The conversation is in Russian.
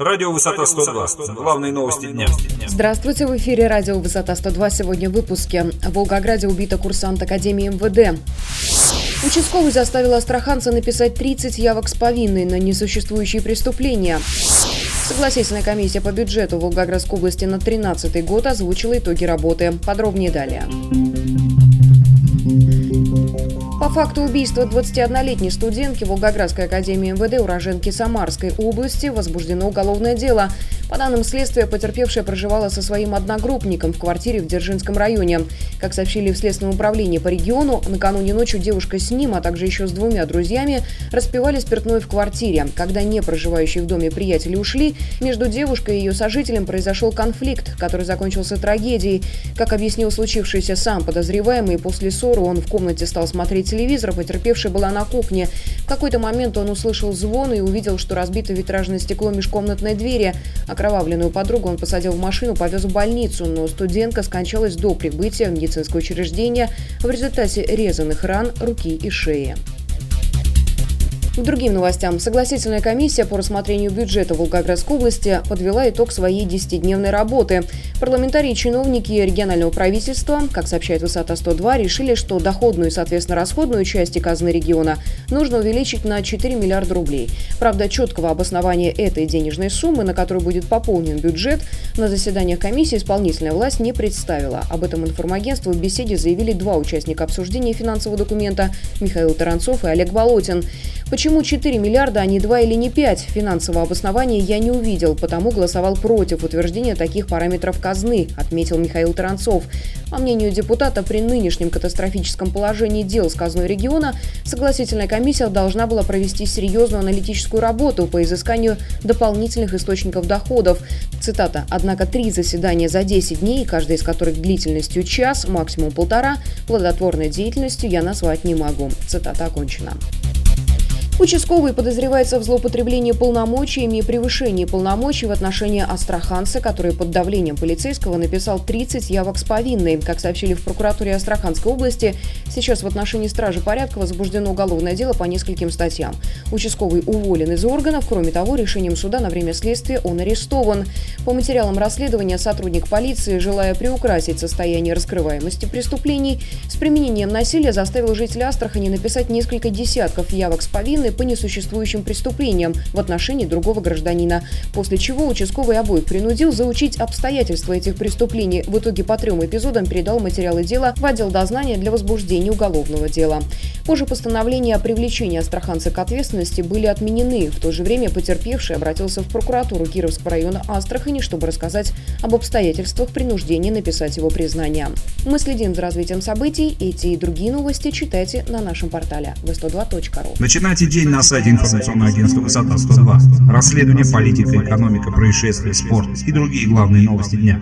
Радио «Высота 102». Главные новости дня. Здравствуйте, в эфире радио «Высота 102». Сегодня в выпуске. В Волгограде убита курсант Академии МВД. Участковый заставил астраханца написать 30 явок с повинной на несуществующие преступления. Согласительная комиссия по бюджету Волгоградской области на 2013 год озвучила итоги работы. Подробнее далее. Факту убийства 21-летней студентки Волгоградской академии МВД уроженки Самарской области возбуждено уголовное дело. По данным следствия, потерпевшая проживала со своим одногруппником в квартире в Дзержинском районе. Как сообщили в Следственном управлении по региону, накануне ночью девушка с ним, а также еще с двумя друзьями, распивали спиртное в квартире. Когда не проживающие в доме приятели ушли, между девушкой и ее сожителем произошел конфликт, который закончился трагедией. Как объяснил случившееся сам подозреваемый, после ссоры он в комнате стал смотреть телевизор, потерпевшая была на кухне. В какой-то момент он услышал звон и увидел, что разбито витражное стекло межкомнатной двери. Окровавленную подругу он посадил в машину, повез в больницу, но студентка скончалась до прибытия в медицинское учреждение в результате резаных ран руки и шеи. К другим новостям. Согласительная комиссия по рассмотрению бюджета Волгоградской области подвела итог своей десятидневной работы. Парламентарии и чиновники регионального правительства, как сообщает «Высота-102», решили, что доходную и, соответственно, расходную части казны региона нужно увеличить на 4 миллиарда рублей. Правда, четкого обоснования этой денежной суммы, на которую будет пополнен бюджет, на заседаниях комиссии исполнительная власть не представила. Об этом информагентству в беседе заявили два участника обсуждения финансового документа – Михаил Таранцов и Олег Болотин. Почему 4 миллиарда, а не 2 или не 5? Финансового обоснования я не увидел, потому голосовал против утверждения таких параметров казны, отметил Михаил Таранцов. По мнению депутата, при нынешнем катастрофическом положении дел с казной региона, согласительная комиссия должна была провести серьезную аналитическую работу по изысканию дополнительных источников доходов. Цитата. «Однако три заседания за 10 дней, каждая из которых длительностью час, максимум полтора, плодотворной деятельностью я назвать не могу». Цитата окончена. Участковый подозревается в злоупотреблении полномочиями и превышении полномочий в отношении астраханца, который под давлением полицейского написал 30 явок с повинной. Как сообщили в прокуратуре Астраханской области, сейчас в отношении стражи порядка возбуждено уголовное дело по нескольким статьям. Участковый уволен из органов. Кроме того, решением суда на время следствия он арестован. По материалам расследования сотрудник полиции, желая приукрасить состояние раскрываемости преступлений, с применением насилия заставил жителя Астрахани написать несколько десятков явок с повинной по несуществующим преступлениям в отношении другого гражданина, после чего участковый обоих принудил заучить обстоятельства этих преступлений. В итоге по трем эпизодам передал материалы дела в отдел дознания для возбуждения уголовного дела. Позже постановления о привлечении астраханца к ответственности были отменены. В то же время потерпевший обратился в прокуратуру Кировского района Астрахани, чтобы рассказать об обстоятельствах принуждения написать его признание. Мы следим за развитием событий. Эти и другие новости читайте на нашем портале v102.ru. Начинайте день на сайте информационного агентства «Высота 102». Расследование, политика, экономика, происшествия, спорт и другие главные новости дня.